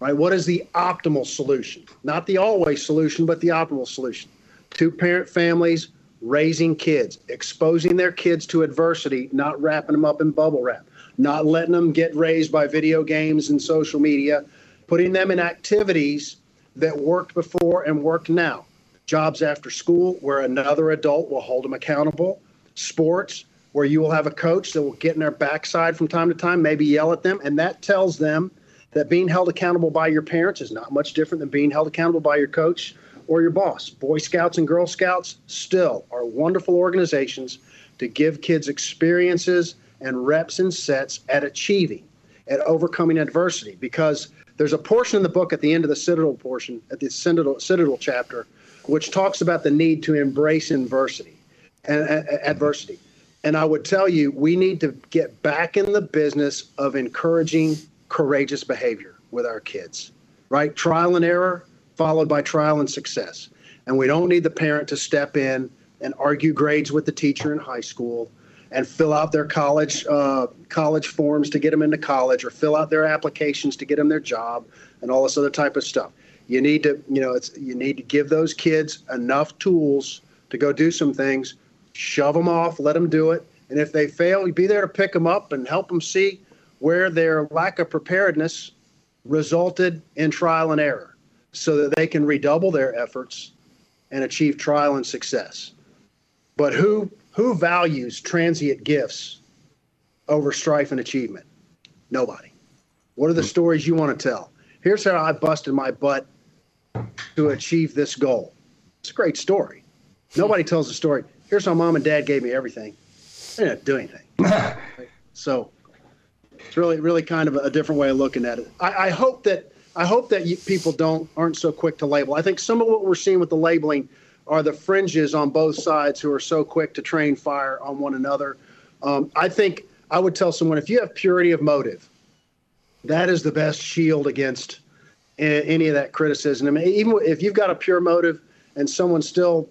right? What is the optimal solution? Not the always solution, but the optimal solution. Two parent families raising kids, exposing their kids to adversity, not wrapping them up in bubble wrap, not letting them get raised by video games and social media, putting them in activities that worked before and work now jobs after school where another adult will hold them accountable, sports where you will have a coach that will get in their backside from time to time, maybe yell at them, and that tells them that being held accountable by your parents is not much different than being held accountable by your coach or your boss. Boy Scouts and Girl Scouts still are wonderful organizations to give kids experiences and reps and sets at achieving, at overcoming adversity. Because there's a portion in the book at the end of the Citadel portion, at the Citadel, Citadel chapter, which talks about the need to embrace adversity and adversity. And I would tell you, we need to get back in the business of encouraging courageous behavior with our kids, right? Trial and error followed by trial and success. And we don't need the parent to step in and argue grades with the teacher in high school and fill out their college uh, college forms to get them into college or fill out their applications to get them their job and all this other type of stuff You need to, you know, it's you need to give those kids enough tools to go do some things. Shove them off, let them do it, and if they fail, you be there to pick them up and help them see where their lack of preparedness resulted in trial and error, so that they can redouble their efforts and achieve trial and success. But who who values transient gifts over strife and achievement? Nobody. What are the stories you want to tell? Here's how I busted my butt to achieve this goal. It's a great story. Nobody tells the story. Here's how mom and dad gave me everything. They didn't do anything. [LAUGHS] so it's really, really kind of a different way of looking at it. I, I hope that I hope that you, people don't aren't so quick to label. I think some of what we're seeing with the labeling are the fringes on both sides who are so quick to train fire on one another. Um, I think I would tell someone if you have purity of motive, that is the best shield against any of that criticism. I mean, even if you've got a pure motive and someone still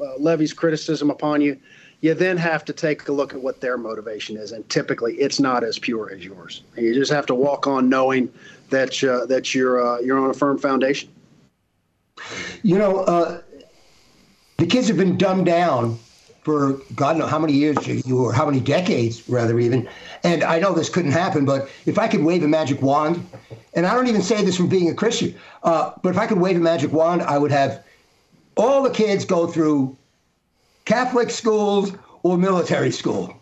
uh, levies criticism upon you, you then have to take a look at what their motivation is, and typically it's not as pure as yours. You just have to walk on knowing that uh, that you're uh, you're on a firm foundation. You know, uh, the kids have been dumbed down for God knows how many years, you or how many decades, rather even. And I know this couldn't happen, but if I could wave a magic wand, and I don't even say this from being a Christian, uh, but if I could wave a magic wand, I would have all the kids go through Catholic schools or military school.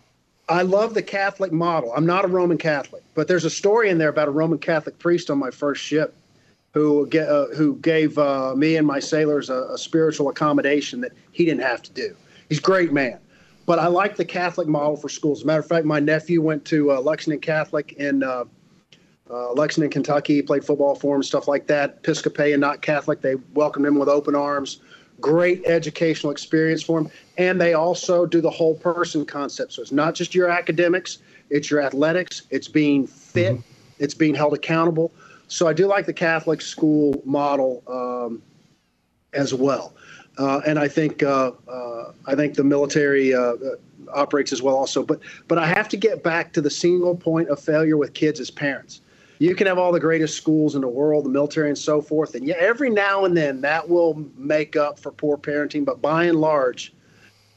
I love the Catholic model. I'm not a Roman Catholic, but there's a story in there about a Roman Catholic priest on my first ship who uh, who gave uh, me and my sailors a, a spiritual accommodation that he didn't have to do. He's a great man. But I like the Catholic model for schools. As a matter of fact, my nephew went to uh, Lexington Catholic in uh, uh, Lexington, Kentucky, played football for him, stuff like that. Episcopalian, not Catholic. They welcomed him with open arms. Great educational experience for them. And they also do the whole person concept. So it's not just your academics, it's your athletics, it's being fit, it's being held accountable. So I do like the Catholic school model um, as well. Uh, and I think uh, uh, I think the military uh, uh, operates as well also. But but I have to get back to the single point of failure with kids as parents. You can have all the greatest schools in the world, the military and so forth, and yeah, every now and then that will make up for poor parenting. But by and large,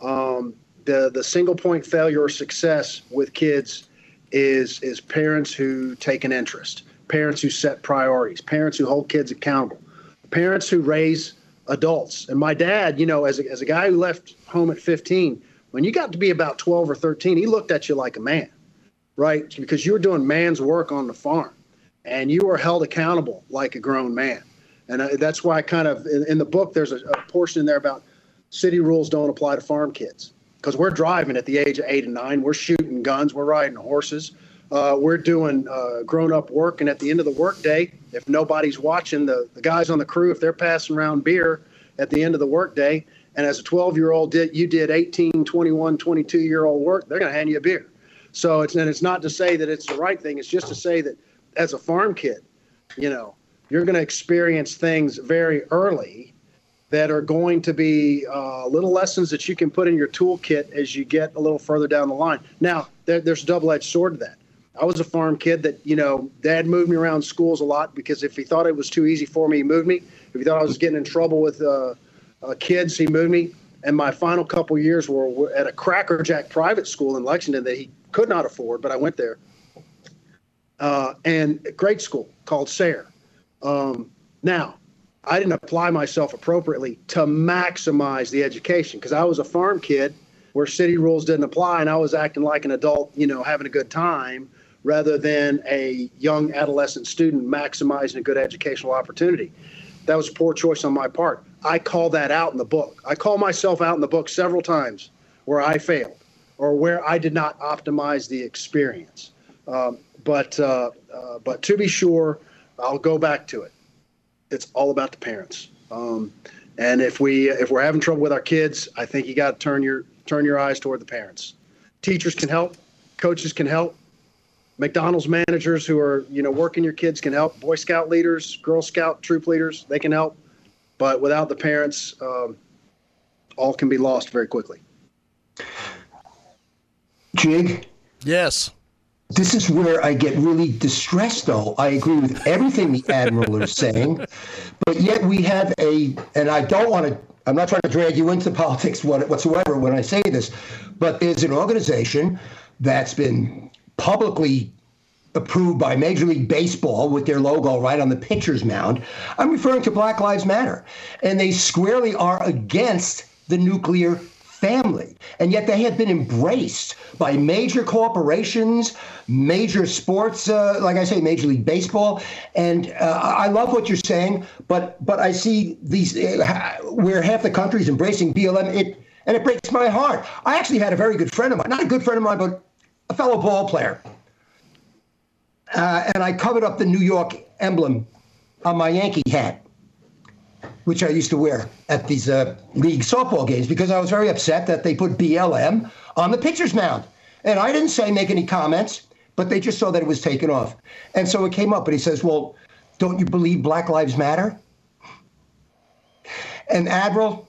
um, the the single point failure or success with kids is is parents who take an interest, parents who set priorities, parents who hold kids accountable, parents who raise adults. And my dad, you know, as a, as a guy who left home at 15, when you got to be about 12 or 13, he looked at you like a man, right? Because you were doing man's work on the farm and you are held accountable like a grown man. And I, that's why I kind of, in, in the book, there's a, a portion in there about city rules don't apply to farm kids because we're driving at the age of eight and nine. We're shooting guns, we're riding horses. Uh, we're doing uh, grown-up work, and at the end of the workday, if nobody's watching, the, the guys on the crew, if they're passing around beer at the end of the workday, and as a 12-year-old did you did 18, 21, 22-year-old work, they're going to hand you a beer. So it's and it's not to say that it's the right thing. It's just to say that as a farm kid, you know, you're going to experience things very early that are going to be uh, little lessons that you can put in your toolkit as you get a little further down the line. Now, there, there's a double-edged sword to that. I was a farm kid that, you know, dad moved me around schools a lot because if he thought it was too easy for me, he moved me. If he thought I was getting in trouble with uh, uh, kids, he moved me. And my final couple years were, at a Cracker Jack private school in Lexington that he could not afford, but I went there. Uh, and great school called Sayre. Um, now, I didn't apply myself appropriately to maximize the education because I was a farm kid where city rules didn't apply and I was acting like an adult, you know, having a good time rather than a young adolescent student maximizing a good educational opportunity. That was a poor choice on my part. I call that out in the book. I call myself out in the book several times where I failed or where I did not optimize the experience. Um, but uh, uh, but to be sure, I'll go back to it. It's all about the parents. Um, and if we if we're having trouble with our kids, I think you got to turn your turn your eyes toward the parents. Teachers can help, coaches can help, McDonald's managers who are you know working your kids can help. Boy Scout leaders, Girl Scout troop leaders, they can help. But without the parents, um, all can be lost very quickly. Jig, Yes. This is where I get really distressed, though. I agree with everything the Admiral is saying, but yet we have a, and I don't want to, I'm not trying to drag you into politics whatsoever when I say this, but there's an organization that's been publicly approved by Major League Baseball with their logo right on the pitcher's mound. I'm referring to Black Lives Matter. And they squarely are against the nuclear family. And yet they have been embraced by major corporations, major sports, uh, like I say, Major League Baseball. And uh, I love what you're saying, but but I see these uh, where half the country is embracing BLM. It and it breaks my heart. I actually had a very good friend of mine, not a good friend of mine, but a fellow ball player. Uh, and I covered up the New York emblem on my Yankee hat which I used to wear at these uh, league softball games because I was very upset that they put BLM on the pitcher's mound. And I didn't say make any comments, but they just saw that it was taken off. And so it came up, and he says, Well, don't you believe Black Lives Matter? And Admiral,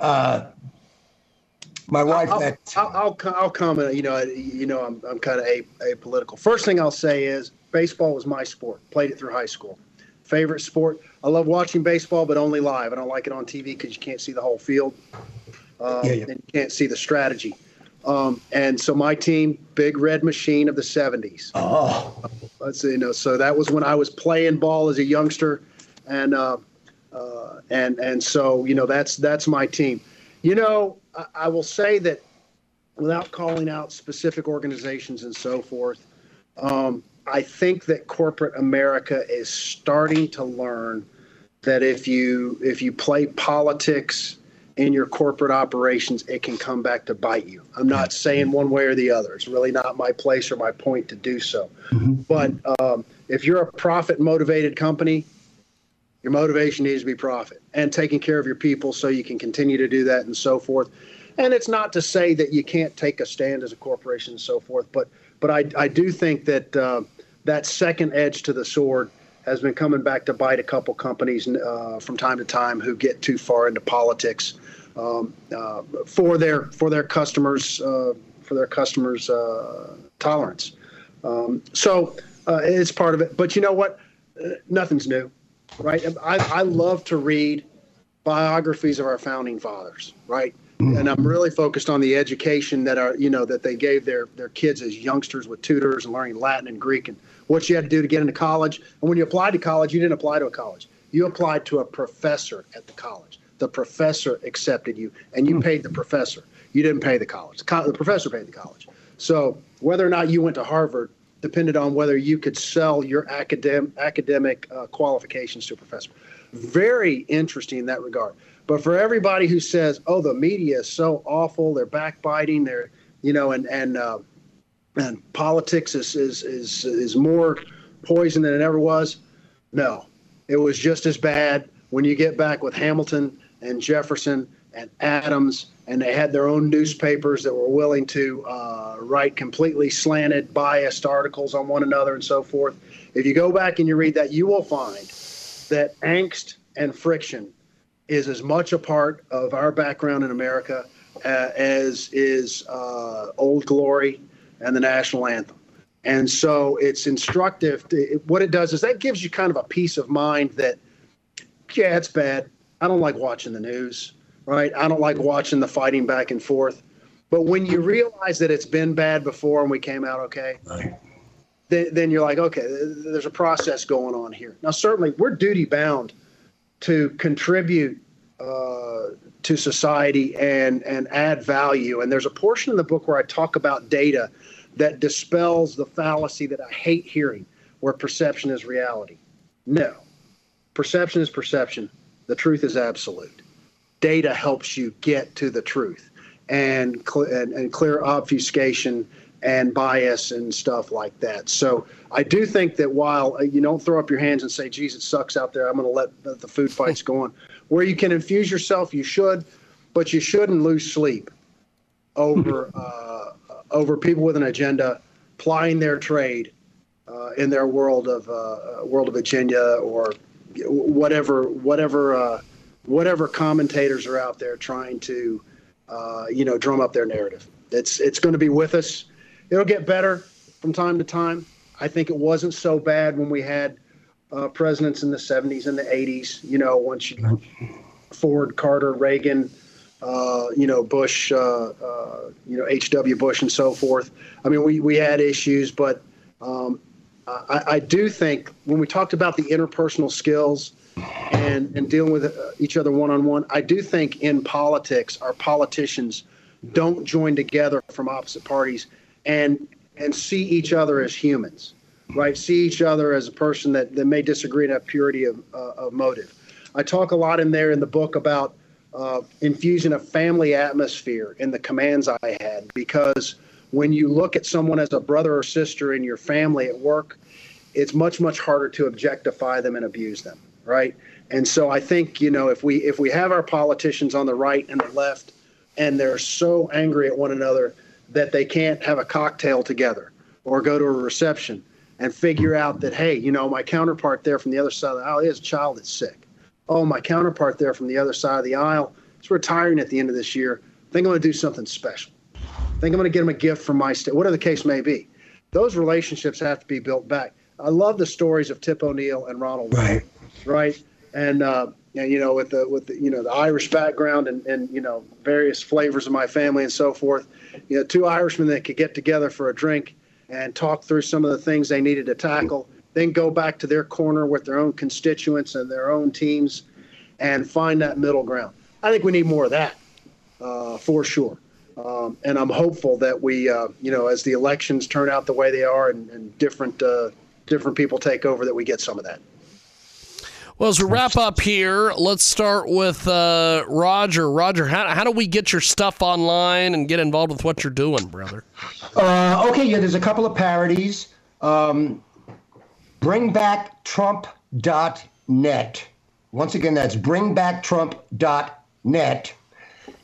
uh, my wife. I'll, I'll, I'll, I'll, comment. You know, you know, I'm, I'm kind of a, apolitical. First thing I'll say is baseball was my sport. Played it through high school. Favorite sport. I love watching baseball, but only live. I don't like it on TV because you can't see the whole field. Um, yeah, yeah. And you can't see the strategy. Um, and so my team, Big Red Machine of the 70s. Oh. Let's see, you know, so that was when I was playing ball as a youngster. And, uh, uh, and, and so, you know, that's, that's my team. You know, I, I will say that without calling out specific organizations and so forth, um, I think that corporate America is starting to learn that if you if you play politics in your corporate operations, it can come back to bite you. I'm not saying one way or the other. It's really not my place or my point to do so. Mm-hmm. But um, if you're a profit motivated company, your motivation needs to be profit and taking care of your people so you can continue to do that and so forth. And it's not to say that you can't take a stand as a corporation and so forth, but but I, I do think that uh, that second edge to the sword has been coming back to bite a couple companies uh, from time to time who get too far into politics um, uh, for their for their customers uh, for their customers uh, tolerance. Um, so uh, it's part of it. But you know what? Uh, nothing's new, right? I, I love to read biographies of our founding fathers, right? Mm. And I'm really focused on the education that are, you know, that they gave their their kids as youngsters with tutors and learning Latin and Greek and what you had to do to get into college. And when you applied to college, you didn't apply to a college. You applied to a professor at the college. The professor accepted you, and you hmm. paid the professor. You didn't pay the college. The professor paid the college. So whether or not you went to Harvard depended on whether you could sell your academic academic uh, qualifications to a professor. Very interesting in that regard. But for everybody who says, "Oh, the media is so awful," they're backbiting, they're you know, and and uh, and politics is, is, is, is more poison than it ever was. No, it was just as bad when you get back with Hamilton and Jefferson and Adams, and they had their own newspapers that were willing to uh, write completely slanted, biased articles on one another and so forth. If you go back and you read that, you will find that angst and friction is as much a part of our background in America uh, as is uh, Old Glory and the national anthem. And so it's instructive. To, it, what it does is that gives you kind of a peace of mind that, yeah, it's bad. I don't like watching the news, right? I don't like watching the fighting back and forth. But when you realize that it's been bad before and we came out okay, right. then, then you're like, okay, there's a process going on here. Now, certainly, we're duty bound to contribute uh, to society and and add value. And there's a portion in the book where I talk about data that dispels the fallacy that I hate hearing, where perception is reality. No, perception is perception. The truth is absolute. Data helps you get to the truth, and cl- and, and clear obfuscation and bias and stuff like that. So I do think that while uh, you don't throw up your hands and say, "Jesus sucks out there," I'm going to let the food fights [LAUGHS] go on. Where you can infuse yourself, you should, but you shouldn't lose sleep over. [LAUGHS] Uh, over people with an agenda plying their trade uh, in their world of uh, world of Virginia or whatever whatever uh, whatever commentators are out there trying to uh, you know drum up their narrative. It's it's going to be with us. It'll get better. from time to time. I think it wasn't so bad when we had uh, presidents in the 70s and the 80s. You know, once you Ford, Carter, Reagan, uh, you know, Bush, uh, uh, you know, H.W. Bush, and so forth. I mean, we, we had issues, but um, I, I do think when we talked about the interpersonal skills and, and dealing with uh, each other one on one, I do think in politics, our politicians don't join together from opposite parties and and see each other as humans, right? See each other as a person that, that may disagree and have purity of, uh, of motive. I talk a lot in there in the book about uh, infusing a family atmosphere in the commands I had because when you look at someone as a brother or sister in your family at work, it's much much harder to objectify them and abuse them, right? And so I think you know if we if we have our politicians on the right and the left, and they're so angry at one another that they can't have a cocktail together or go to a reception and figure out that hey, you know my counterpart there from the other side of the aisle is a child that's sick. Oh, my counterpart there from the other side of the aisle is retiring at the end of this year. I think I'm going to do something special. I think I'm going to get him a gift from my state, whatever the case may be. Those relationships have to be built back. I love the stories of Tip O'Neill and Ronald Right. right? And uh, and you know with the with the you know the Irish background and and you know various flavors of my family and so forth, you know two Irishmen that could get together for a drink and talk through some of the things they needed to tackle, then go back to their corner with their own constituents and their own teams, and find that middle ground. I think we need more of that uh, for sure. Um, and I'm hopeful that we, uh, you know, as the elections turn out the way they are and, and different uh, different people take over, that we get some of that. Well, as we wrap up here, let's start with uh, Roger. Roger, how, how do we get your stuff online and get involved with what you're doing, brother? Uh, okay, yeah, there's a couple of parodies. Um, bringbacktrump.net. Once again, that's bringbacktrump.net.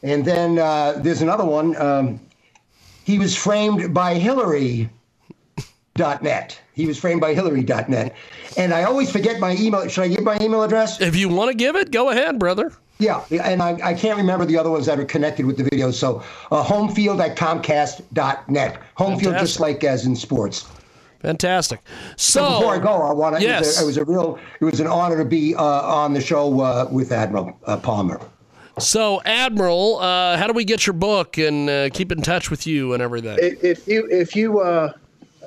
And then uh, there's another one. Um, he was framed by Hillary. Dot net. He was framed by Hillary.net. And I always forget my email. Should I give my email address? If you want to give it, go ahead, brother. Yeah, and I, I can't remember the other ones that are connected with the video. So uh, homefield at comcast.net. Homefield Fantastic. just like as in sports. Fantastic. So, Before I go, I want to. Yes. It, was a, it was a real. It was an honor to be uh, on the show uh, with Admiral uh, Palmer. so Admiral, uh, how do we get your book and uh, keep in touch with you and everything? If if you if you uh, uh,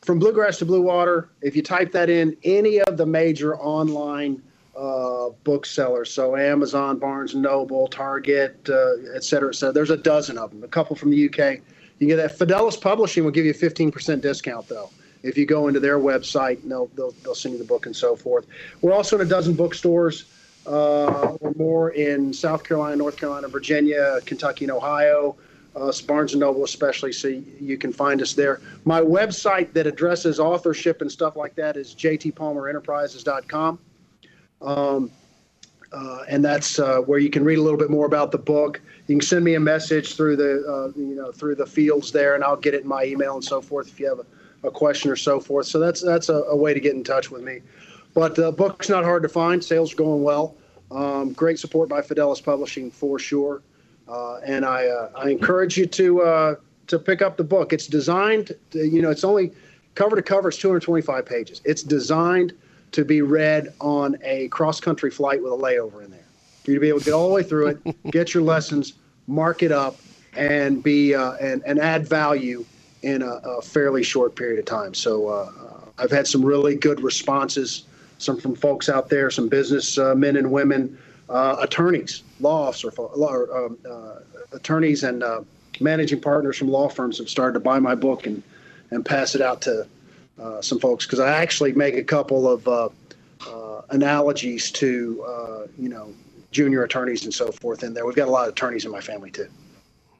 from bluegrass to blue water, if you type that in any of the major online uh, booksellers, so Amazon, Barnes and Noble, Target, uh, et cetera, et cetera. There's a dozen of them. A couple from the UK. You can get that. Fidelis Publishing will give you a 15% discount though. If you go into their website, they'll, they'll they'll send you the book and so forth. We're also in a dozen bookstores uh, or more in South Carolina, North Carolina, Virginia, Kentucky, and Ohio. Uh, Barnes and Noble, especially, so you, can find us there. My website that addresses authorship and stuff like that is jtpalmerenterprises.com. Um, uh, and that's uh, where you can read a little bit more about the book. You can send me a message through the uh, you know through the fields there, and I'll get it in my email and so forth if you have a, a question or so forth. So that's that's a, a way to get in touch with me. But the book's not hard to find. Sales are going well. Um, great support by Fidelis Publishing for sure. Uh, and I uh, I encourage you to uh, to pick up the book. It's designed, to, you know, it's only cover to cover. It's 225 pages. It's designed to be read on a cross country flight with a layover in there. For you to be able to get all the way through it, [LAUGHS] get your lessons, mark it up, and be uh, and and add value in a, a fairly short period of time. So uh, uh, I've had some really good responses, some from folks out there, some business uh, men and women, uh, attorneys, law officer, law, um, uh, attorneys, and uh, managing partners from law firms have started to buy my book and and pass it out to uh, some folks because I actually make a couple of uh, uh, analogies to uh, you know junior attorneys and so forth in there. We've got a lot of attorneys in my family too.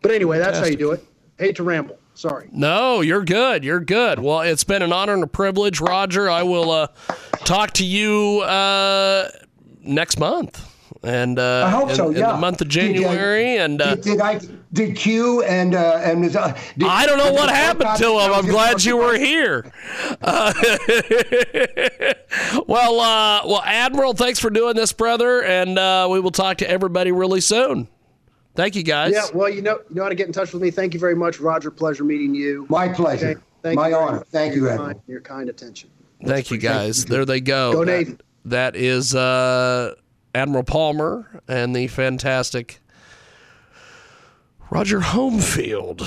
But anyway, that's how you do it. Hate to ramble. Sorry. No, you're good. You're good. Well, it's been an honor and a privilege, Roger. I will uh, talk to you uh, next month. And uh, I hope in, so. in yeah. the month of Did, January, and uh, did, did I did Q and uh, and uh, did, I don't know what happened to him. I'm glad you were here. Uh, [LAUGHS] well, uh, well, Admiral, thanks for doing this, brother, and uh, we will talk to everybody really soon. Thank you, guys. Yeah. Well, you know you know how to get in touch with me. Thank you very much, Roger. Pleasure meeting you. My pleasure. Okay. Thank My you very honor. much Thank for you, your Admiral. kind, your kind attention. Thank you, guys. There they go. Go, That- that is uh, Admiral Palmer and the fantastic Roger Homefield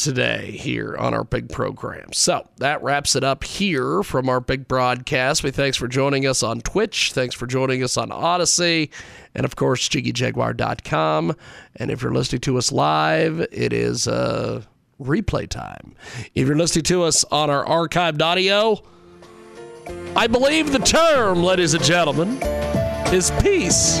today here on our big program. So that wraps it up here from our big broadcast. We thanks for joining us on Twitch. Thanks for joining us on Odysee. And of course, JiggyJaguar.com. And if you're listening to us live, it is uh, replay time. If you're listening to us on our archived audio, I believe the term, ladies and gentlemen, is peace